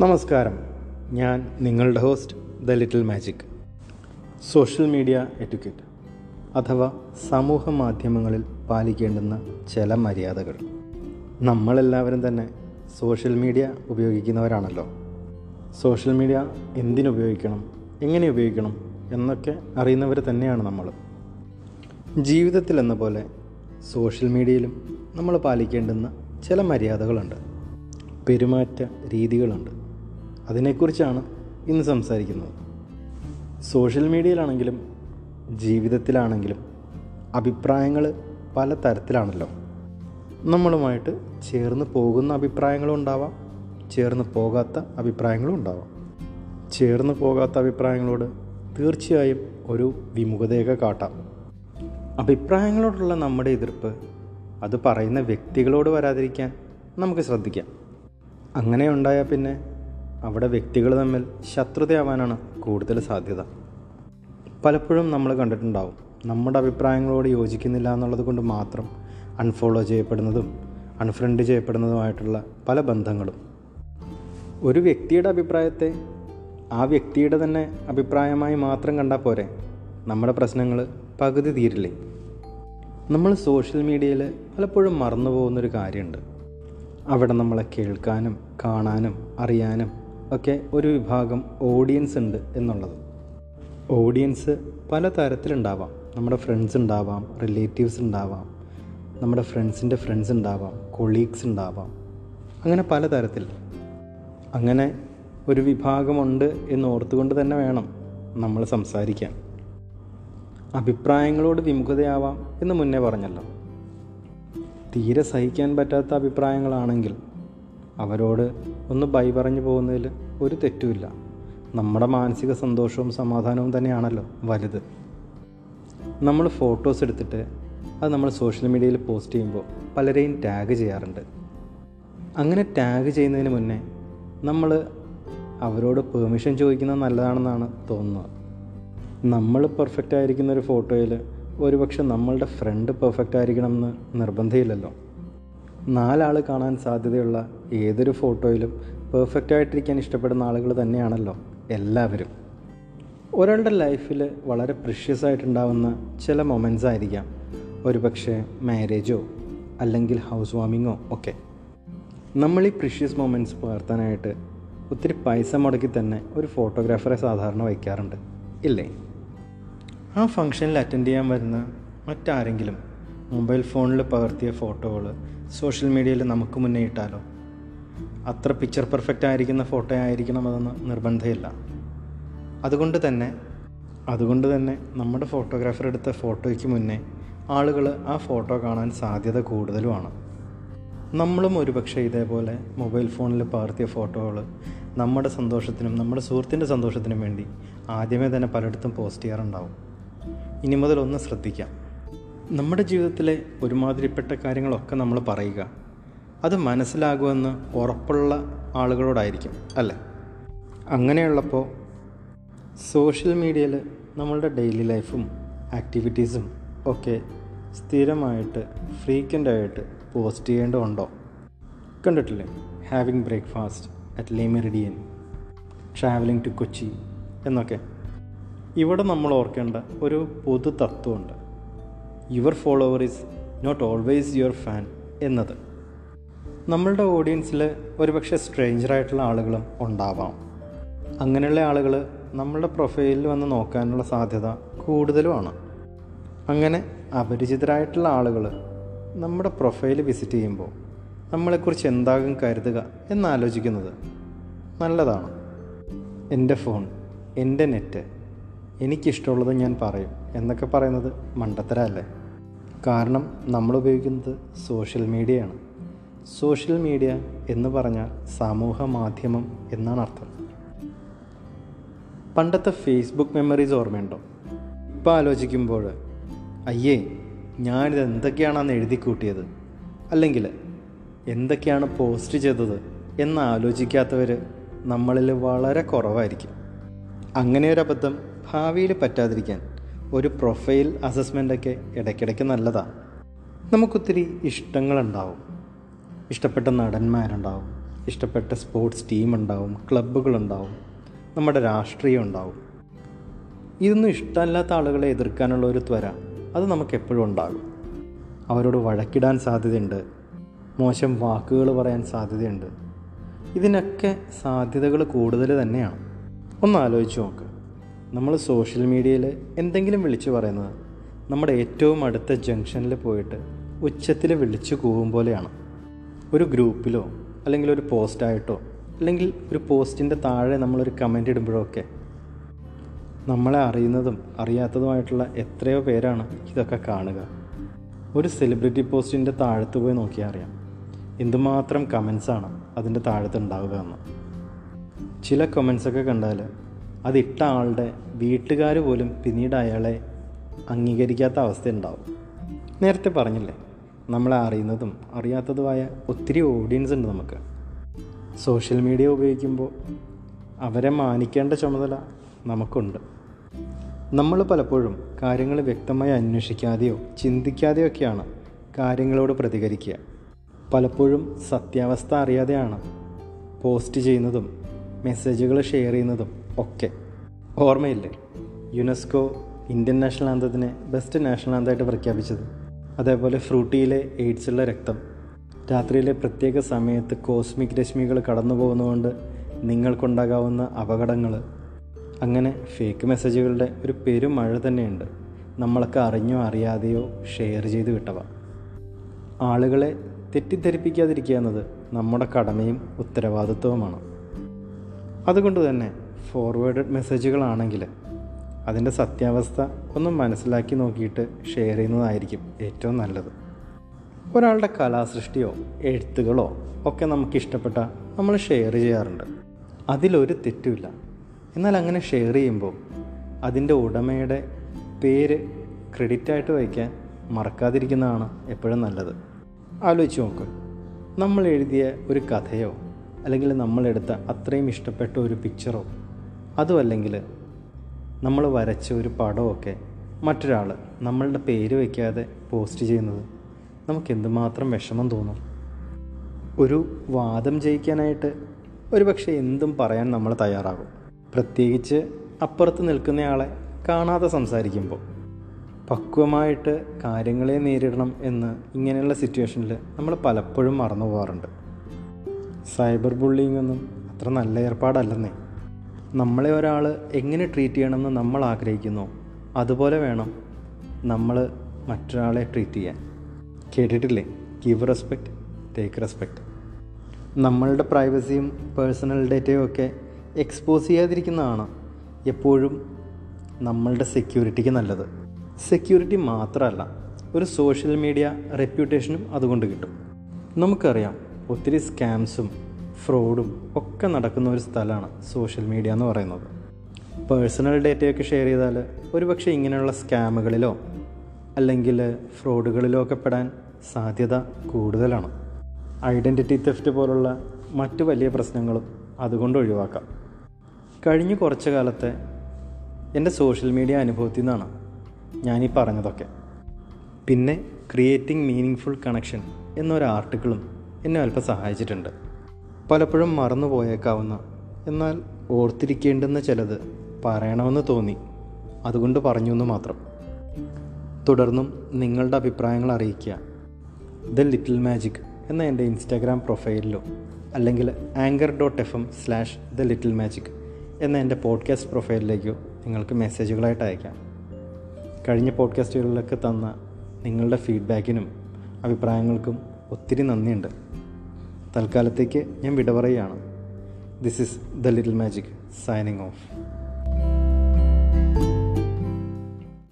നമസ്കാരം. ഞാൻ നിങ്ങളുടെ host the little magic social media etiquette അഥവാ സമൂഹ മാധ്യമങ്ങളിൽ പാലിക്കേണ്ടുന്ന ചില മര്യാദകൾ. നമ്മളെല്ലാവരും തന്നെ സോഷ്യൽ മീഡിയ ഉപയോഗിക്കുന്നവരാണല്ലോ. സോഷ്യൽ മീഡിയ എന്തിനുപയോഗിക്കണം എങ്ങനെ ഉപയോഗിക്കണം എന്നൊക്കെ അറിയുന്നവർ തന്നെയാണ് നമ്മൾ ജീവിതത്തിൽ എന്ന പോലെ സോഷ്യൽ മീഡിയയിലും നമ്മൾ പാലിക്കേണ്ടുന്ന ചില മര്യാദകളുണ്ട്. പെരുമാറ്റ രീതികളുണ്ട്. അതിനെക്കുറിച്ചാണ് ഇന്ന് സംസാരിക്കുന്നത്. സോഷ്യൽ മീഡിയയിലാണെങ്കിലും ജീവിതത്തിലാണെങ്കിലും അഭിപ്രായങ്ങൾ പല തരത്തിലാണല്ലോ. നമ്മളുമായിട്ട് ചേർന്ന് പോകുന്ന അഭിപ്രായങ്ങളും ഉണ്ടാവാം ചേർന്ന് പോകാത്ത അഭിപ്രായങ്ങളും ഉണ്ടാവാം. ചേർന്ന് പോകാത്ത അഭിപ്രായങ്ങളോട് തീർച്ചയായും ഒരു വിമുഖതയൊക്കെ കാട്ടാം. അഭിപ്രായങ്ങളോടുള്ള നമ്മുടെ എതിർപ്പ് അത് പറയുന്ന വ്യക്തികളോട് വരാതിരിക്കാൻ നമുക്ക് ശ്രദ്ധിക്കാം. അങ്ങനെ ഉണ്ടായാൽ പിന്നെ അവിടെ വ്യക്തികൾ തമ്മിൽ ശത്രുതയാവാനാണ് കൂടുതൽ സാധ്യത. പലപ്പോഴും നമ്മൾ കണ്ടിട്ടുണ്ടാവും നമ്മുടെ അഭിപ്രായങ്ങളോട് യോജിക്കുന്നില്ല എന്നുള്ളത് കൊണ്ട് മാത്രം അൺഫോളോ ചെയ്യപ്പെടുന്നതും അൺഫ്രണ്ട് ചെയ്യപ്പെടുന്നതുമായിട്ടുള്ള പല ബന്ധങ്ങളും. ഒരു വ്യക്തിയുടെ അഭിപ്രായത്തെ ആ വ്യക്തിയുടെ തന്നെ അഭിപ്രായമായി മാത്രം കണ്ടാൽ പോരെ? നമ്മുടെ പ്രശ്നങ്ങൾ പകുതി തീരില്ലേ? നമ്മൾ സോഷ്യൽ മീഡിയയിൽ പലപ്പോഴും മറന്നു പോകുന്നൊരു കാര്യമുണ്ട്. അവിടെ നമ്മളെ കേൾക്കാനും കാണാനും അറിയാനും ഒക്കെ ഒരു വിഭാഗം ഓഡിയൻസ് ഉണ്ട് എന്നുള്ളത്. ഓഡിയൻസ് പല തരത്തിലുണ്ടാവാം. നമ്മുടെ ഫ്രണ്ട്സ് ഉണ്ടാവാം റിലേറ്റീവ്സ് ഉണ്ടാവാം നമ്മുടെ ഫ്രണ്ട്സിന്റെ ഫ്രണ്ട്സ് ഉണ്ടാവാം കൊളീഗ്സ് ഉണ്ടാവാം. അങ്ങനെ പല തരത്തിൽ. അങ്ങനെ ഒരു വിഭാഗമുണ്ട് എന്ന് ഓർത്തുകൊണ്ട് തന്നെ വേണം നമ്മൾ സംസാരിക്കാൻ. അഭിപ്രായങ്ങളോട് വിമുഖതയാവാം എന്ന് മുന്നേ പറഞ്ഞല്ലോ. തീരെ സഹിക്കാൻ പറ്റാത്ത അഭിപ്രായങ്ങളാണെങ്കിൽ അവരോട് ഒന്ന് ബൈ പറഞ്ഞു പോകുന്നതിൽ ഒരു തെറ്റുമില്ല. നമ്മുടെ മാനസിക സന്തോഷവും സമാധാനവും തന്നെയാണല്ലോ വലുത്. നമ്മൾ ഫോട്ടോസ് എടുത്തിട്ട് അത് നമ്മൾ സോഷ്യൽ മീഡിയയിൽ പോസ്റ്റ് ചെയ്യുമ്പോൾ പലരെയും ടാഗ് ചെയ്യാറുണ്ട്. അങ്ങനെ ടാഗ് ചെയ്യുന്നതിന് മുന്നേ നമ്മൾ അവരോട് പെർമിഷൻ ചോദിക്കുന്നത് നല്ലതാണെന്നാണ് തോന്നുന്നത്. നമ്മൾ പെർഫെക്റ്റ് ആയിരിക്കുന്ന ഒരു ഫോട്ടോയിൽ ഒരുപക്ഷെ നമ്മളുടെ ഫ്രണ്ട് പെർഫെക്റ്റ് ആയിരിക്കണം എന്ന് നിർബന്ധമില്ലല്ലോ. നാലാൾ കാണാൻ സാധ്യതയുള്ള ഏതൊരു ഫോട്ടോയിലും പെർഫെക്റ്റ് ആയിട്ടിരിക്കാൻ ഇഷ്ടപ്പെടുന്ന ആളുകൾ തന്നെയാണല്ലോ എല്ലാവരും. ഒരാളുടെ ലൈഫിൽ വളരെ പ്രഷ്യസ് ആയിട്ടുണ്ടാവുന്ന ചില മൊമെന്റ്സ് ആയിരിക്കാം. ഒരു പക്ഷേ മാരേജോ അല്ലെങ്കിൽ ഹൗസ് വാമിങ്ങോ ഒക്കെ. നമ്മൾ ഈ പ്രഷ്യസ് മൊമെന്റ്സ് പകർത്താനായിട്ട് ഒത്തിരി പൈസ മുടക്കി തന്നെ ഒരു ഫോട്ടോഗ്രാഫറെ സാധാരണ വയ്ക്കാറുണ്ട്. ഇല്ലേ? ആ ഫംഗ്ഷനിൽ അറ്റൻഡ് ചെയ്യാൻ വരുന്ന മറ്റാരെങ്കിലും മൊബൈൽ ഫോണിൽ പകർത്തിയ ഫോട്ടോകൾ സോഷ്യൽ മീഡിയയിൽ നമുക്ക് മുന്നേ ഇട്ടാലോ? അത്ര പിക്ചർ പെർഫെക്റ്റ് ആയിരിക്കുന്ന ഫോട്ടോ ആയിരിക്കണം അതെന്ന് നിർബന്ധമില്ല. അതുകൊണ്ട് തന്നെ അതുകൊണ്ട് തന്നെ നമ്മുടെ ഫോട്ടോഗ്രാഫർ എടുത്ത ഫോട്ടോയ്ക്ക് മുന്നേ ആളുകൾ ആ ഫോട്ടോ കാണാൻ സാധ്യത കൂടുതലുമാണ്. നമ്മളും ഒരുപക്ഷെ ഇതേപോലെ മൊബൈൽ ഫോണിൽ പകർത്തിയ ഫോട്ടോകൾ നമ്മുടെ സന്തോഷത്തിനും നമ്മുടെ സുഹൃത്തിന്റെ സന്തോഷത്തിനും വേണ്ടി ആദ്യമേ തന്നെ പലയിടത്തും പോസ്റ്റ് ചെയ്യാറുണ്ടാവും. ഇനി മുതൽ ഒന്ന് ശ്രദ്ധിക്കാം. നമ്മുടെ ജീവിതത്തിലെ ഒരുമാതിരിപ്പെട്ട കാര്യങ്ങളൊക്കെ നമ്മൾ പറയുക. അത് മനസ്സിലാകുമെന്ന് ഉറപ്പുള്ള ആളുകളോടായിരിക്കും അല്ലേ? അങ്ങനെയുള്ളപ്പോൾ സോഷ്യൽ മീഡിയയിൽ നമ്മളുടെ ഡെയിലി ലൈഫും ആക്ടിവിറ്റീസും ഒക്കെ സ്ഥിരമായിട്ട് ഫ്രീക്വന്റായിട്ട് പോസ്റ്റ് ചെയ്യേണ്ടതുണ്ടോ? കണ്ടിട്ടില്ലേ? Having breakfast at Le Meridien traveling to Kochi എന്നൊക്കെ. ഇവിടെ നമ്മൾ ഓർക്കേണ്ട ഒരു പൊതു തത്വമുണ്ട് your follower is not always your fan എന്നത്. നമ്മളുടെ ഓഡിയൻസിൽ ഒരുപക്ഷെ സ്ട്രേഞ്ചറായിട്ടുള്ള ആളുകളും ഉണ്ടാവാം. അങ്ങനെയുള്ള ആളുകൾ നമ്മളുടെ പ്രൊഫൈലിൽ വന്ന് നോക്കാനുള്ള സാധ്യത കൂടുതലുമാണ്. അങ്ങനെ അപരിചിതരായിട്ടുള്ള ആളുകൾ നമ്മുടെ പ്രൊഫൈൽ വിസിറ്റ് ചെയ്യുമ്പോൾ നമ്മളെക്കുറിച്ച് എന്താകും കരുതുക എന്നാലോചിക്കുന്നത് നല്ലതാണ്. എന്റെ ഫോൺ എന്റെ നെറ്റ് എനിക്കിഷ്ടമുള്ളത് ഞാൻ പറയും എന്നൊക്കെ പറയുന്നത് മണ്ടത്തരല്ലേ കാരണം നമ്മൾ ഉപയോഗിക്കുന്നത് സോഷ്യൽ മീഡിയയാണ് സോഷ്യൽ മീഡിയ എന്ന് പറഞ്ഞാൽ സമൂഹ മാധ്യമം എന്നാണ് അർത്ഥം. പണ്ടത്തെ ഫേസ്ബുക്ക് മെമ്മറീസ് ഓർമ്മയുണ്ടോ? ഇപ്പം ആലോചിക്കുമ്പോൾ അയ്യേ ഞാനിത് എന്തൊക്കെയാണെന്ന് എഴുതി കൂട്ടിയത്? അല്ലെങ്കിൽ എന്തൊക്കെയാണ് പോസ്റ്റ് ചെയ്തത്? എന്ന് ആലോചിക്കാത്തവർ നമ്മളിൽ വളരെ കുറവായിരിക്കും. അങ്ങനെ ഒരു അബദ്ധം ഭാവിയിൽ പറ്റാതിരിക്കാൻ ഒരു പ്രൊഫൈൽ അസസ്മെന്റൊക്കെ ഇടയ്ക്കിടയ്ക്ക് നല്ലതാണ് നമുക്കൊത്തിരി ഇഷ്ടങ്ങളുണ്ടാവും. ഇഷ്ടപ്പെട്ട നടന്മാരുണ്ടാവും. ഇഷ്ടപ്പെട്ട സ്പോർട്സ് ടീം ഉണ്ടാവും ക്ലബ്ബുകളുണ്ടാവും. നമ്മുടെ രാഷ്ട്രീയം ഉണ്ടാവും. ഇതൊന്നും ഇഷ്ടമല്ലാത്ത ആളുകളെ എതിർക്കാനുള്ള ഒരു ത്വര അത് നമുക്ക് എപ്പോഴും ഉണ്ടാകും. അവരോട് വഴക്കിടാൻ സാധ്യതയുണ്ട്. മോശം വാക്കുകൾ പറയാൻ സാധ്യതയുണ്ട്. ഇതിനൊക്കെ സാധ്യതകൾ കൂടുതൽ തന്നെയാണ്. ഒന്ന് ആലോചിച്ച് നോക്ക്. നമ്മൾ സോഷ്യൽ മീഡിയയിൽ എന്തെങ്കിലും വിളിച്ചു പറയുന്നത് നമ്മുടെ ഏറ്റവും അടുത്ത ജംഗ്ഷനിൽ പോയിട്ട് ഉച്ചത്തിൽ വിളിച്ചു കൂവും പോലെയാണ്. ഒരു ഗ്രൂപ്പിലോ അല്ലെങ്കിൽ ഒരു പോസ്റ്റായിട്ടോ അല്ലെങ്കിൽ ഒരു പോസ്റ്റിന്റെ താഴെ നമ്മളൊരു കമന്റ് ഇടുമ്പോഴൊക്കെ നമ്മളെ അറിയുന്നതും അറിയാത്തതുമായിട്ടുള്ള എത്രയോ പേരാണ് ഇതൊക്കെ കാണുക. ഒരു സെലിബ്രിറ്റി പോസ്റ്റിന്റെ താഴത്ത് പോയി നോക്കിയാൽ അറിയാം. എന്തുമാത്രം കമൻസാണ് അതിന്റെ താഴത്ത് ഉണ്ടാവുക എന്ന്. ചില കമൻസൊക്കെ കണ്ടാൽ അതിട്ട ആളുടെ വീട്ടുകാർ പോലും പിന്നീട് അയാളെ അംഗീകരിക്കാത്ത അവസ്ഥ ഉണ്ടാവും. നേരത്തെ പറഞ്ഞില്ലേ നമ്മളെ അറിയുന്നതും അറിയാത്തതുമായ ഒത്തിരി ഓഡിയൻസ് ഉണ്ട് നമുക്ക്. സോഷ്യൽ മീഡിയ ഉപയോഗിക്കുമ്പോൾ അവരെ മാനിക്കേണ്ട ചുമതല നമുക്കുണ്ട്. നമ്മൾ പലപ്പോഴും കാര്യങ്ങൾ വ്യക്തമായി അന്വേഷിക്കാതെയോ ചിന്തിക്കാതെയോ ഒക്കെയാണ് കാര്യങ്ങളോട് പ്രതികരിക്കുക. പലപ്പോഴും സത്യാവസ്ഥ അറിയാതെയാണ് പോസ്റ്റ് ചെയ്യുന്നതും മെസ്സേജുകൾ ഷെയർ ചെയ്യുന്നതും ഒക്കെ. ഓർമ്മയില്ലേ? യുനെസ്കോ ഇന്ത്യൻ നാഷണൽ ആന്തത്തിനെ ബെസ്റ്റ് നാഷണൽ ആന്തമായിട്ട് പ്രഖ്യാപിച്ചത്. അതേപോലെ ഫ്രൂട്ടിയിലെ എയ്ഡ്സുള്ള രക്തം. രാത്രിയിലെ പ്രത്യേക സമയത്ത് കോസ്മിക് രശ്മികൾ കടന്നു പോകുന്നതുകൊണ്ട് നിങ്ങൾക്കുണ്ടാകാവുന്ന അപകടങ്ങൾ. അങ്ങനെ ഫേക്ക് മെസ്സേജുകളുടെ ഒരു പെരുമഴ തന്നെയുണ്ട്. നമ്മളൊക്കെ അറിഞ്ഞോ അറിയാതെയോ ഷെയർ ചെയ്ത് വിട്ടവ. ആളുകളെ തെറ്റിദ്ധരിപ്പിക്കാതിരിക്കുക എന്നത് നമ്മുടെ കടമയും ഉത്തരവാദിത്വവുമാണ്. അതുകൊണ്ട് തന്നെ ഫോർവേഡഡ് മെസ്സേജുകളാണെങ്കിൽ അതിന്റെ സത്യാവസ്ഥ ഒന്ന് മനസ്സിലാക്കി നോക്കിയിട്ട് ഷെയർ ചെയ്യുന്നതായിരിക്കും ഏറ്റവും നല്ലത്. ഒരാളുടെ കലാസൃഷ്ടിയോ എഴുത്തുകളോ ഒക്കെ നമുക്ക് ഇഷ്ടപ്പെട്ട നമ്മൾ ഷെയർ ചെയ്യാറുണ്ട്. അതിലൊരു തെറ്റുമില്ല. എന്നാൽ അങ്ങനെ ഷെയർ ചെയ്യുമ്പോൾ അതിന്റെ ഉടമയുടെ പേര് ക്രെഡിറ്റായിട്ട് വയ്ക്കാൻ മറക്കാതിരിക്കുന്നതാണ് എപ്പോഴും നല്ലത്. ആലോചിച്ച് നോക്ക്. നമ്മൾ എഴുതിയ ഒരു കഥയോ അല്ലെങ്കിൽ നമ്മളെടുത്ത അത്രയും ഇഷ്ടപ്പെട്ട ഒരു പിക്ചറോ അതും അല്ലെങ്കിൽ നമ്മൾ വരച്ച ഒരു പടമൊക്കെ മറ്റൊരാൾ നമ്മളുടെ പേര് വയ്ക്കാതെ പോസ്റ്റ് ചെയ്യുന്നത് നമുക്ക് എന്തുമാത്രം വിഷമം തോന്നും. ഒരു വാദം ജയിക്കാനായിട്ട് ഒരു പക്ഷേ എന്തും പറയാൻ നമ്മൾ തയ്യാറാകും. പ്രത്യേകിച്ച് അപ്പുറത്ത് നിൽക്കുന്നയാളെ കാണാതെ സംസാരിക്കുമ്പോൾ. പക്വമായിട്ട് കാര്യങ്ങളെ നേരിടണം എന്ന് ഇങ്ങനെയുള്ള സിറ്റുവേഷനിൽ നമ്മൾ പലപ്പോഴും മറന്നു പോകാറുണ്ട്. സൈബർ ബുള്ളിങ് ഒന്നും അത്ര നല്ല ഏർപ്പാടല്ലെന്നേ. നമ്മളെ ഒരാൾ എങ്ങനെ ട്രീറ്റ് ചെയ്യണമെന്ന് നമ്മൾ ആഗ്രഹിക്കുന്നു അതുപോലെ വേണം നമ്മൾ മറ്റൊരാളെ ട്രീറ്റ് ചെയ്യാൻ. കേട്ടിട്ടില്ലേ? ഗിവ് റെസ്പെക്റ്റ് ടേക്ക് റെസ്പെക്റ്റ് നമ്മളുടെ പ്രൈവസിയും പേഴ്സണൽ ഡേറ്റയും ഒക്കെ എക്സ്പോസ് ചെയ്യാതിരിക്കുന്നതാണ് എപ്പോഴും നമ്മളുടെ സെക്യൂരിറ്റിക്ക് നല്ലത്. സെക്യൂരിറ്റി മാത്രമല്ല ഒരു സോഷ്യൽ മീഡിയ റെപ്യൂട്ടേഷനും അതുകൊണ്ട് കിട്ടും. നമുക്കറിയാം ഒത്തിരി സ്കാംസും ഫ്രോഡും ഒക്കെ നടക്കുന്ന ഒരു സ്ഥലമാണ് സോഷ്യൽ മീഡിയ എന്ന് പറയുന്നത്. പേഴ്സണൽ ഡേറ്റയൊക്കെ ഷെയർ ചെയ്താൽ ഒരുപക്ഷെ ഇങ്ങനെയുള്ള സ്കാമുകളിലോ അല്ലെങ്കിൽ ഫ്രോഡുകളിലോ ഒക്കെ പെടാൻ സാധ്യത കൂടുതലാണ്. ഐഡന്റിറ്റി തെഫ്റ്റ് പോലുള്ള മറ്റു വലിയ പ്രശ്നങ്ങളും അതുകൊണ്ട് ഒഴിവാക്കാം. കഴിഞ്ഞ കുറച്ച് കാലത്തെ എന്റെ സോഷ്യൽ മീഡിയ അനുഭവത്തിൽ നിന്നാണ് ഞാനീ പറഞ്ഞതൊക്കെ. പിന്നെ ക്രിയേറ്റിംഗ് മീനിങ് ഫുൾ കണക്ഷൻ എന്നൊരു ആർട്ടിക്കിളും എന്നെ അല്പം സഹായിച്ചിട്ടുണ്ട്. പലപ്പോഴും മറന്നു പോയേക്കാവുന്ന എന്നാൽ ഓർത്തിരിക്കേണ്ടുന്ന ചിലത് പറയണമെന്ന് തോന്നി. അതുകൊണ്ട് പറഞ്ഞു എന്ന് മാത്രം. തുടർന്നും നിങ്ങളുടെ അഭിപ്രായങ്ങൾ അറിയിക്കുക. ദ ലിറ്റിൽ മാജിക് എന്ന എന്റെ ഇൻസ്റ്റാഗ്രാം പ്രൊഫൈലിലോ അല്ലെങ്കിൽ anchor dot F M slash the little magic എന്ന എന്റെ പോഡ്കാസ്റ്റ് പ്രൊഫൈലിലേക്കോ നിങ്ങൾക്ക് മെസ്സേജുകളായിട്ട് അയക്കാം. കഴിഞ്ഞ പോഡ്കാസ്റ്റുകളിലൊക്കെ തന്ന നിങ്ങളുടെ ഫീഡ്ബാക്കിനും അഭിപ്രായങ്ങൾക്കും ഒത്തിരി നന്ദിയുണ്ട്. തൽക്കാലത്തേക്ക് ഞാൻ വിട പറയുകയാണ്. This is the little magic signing off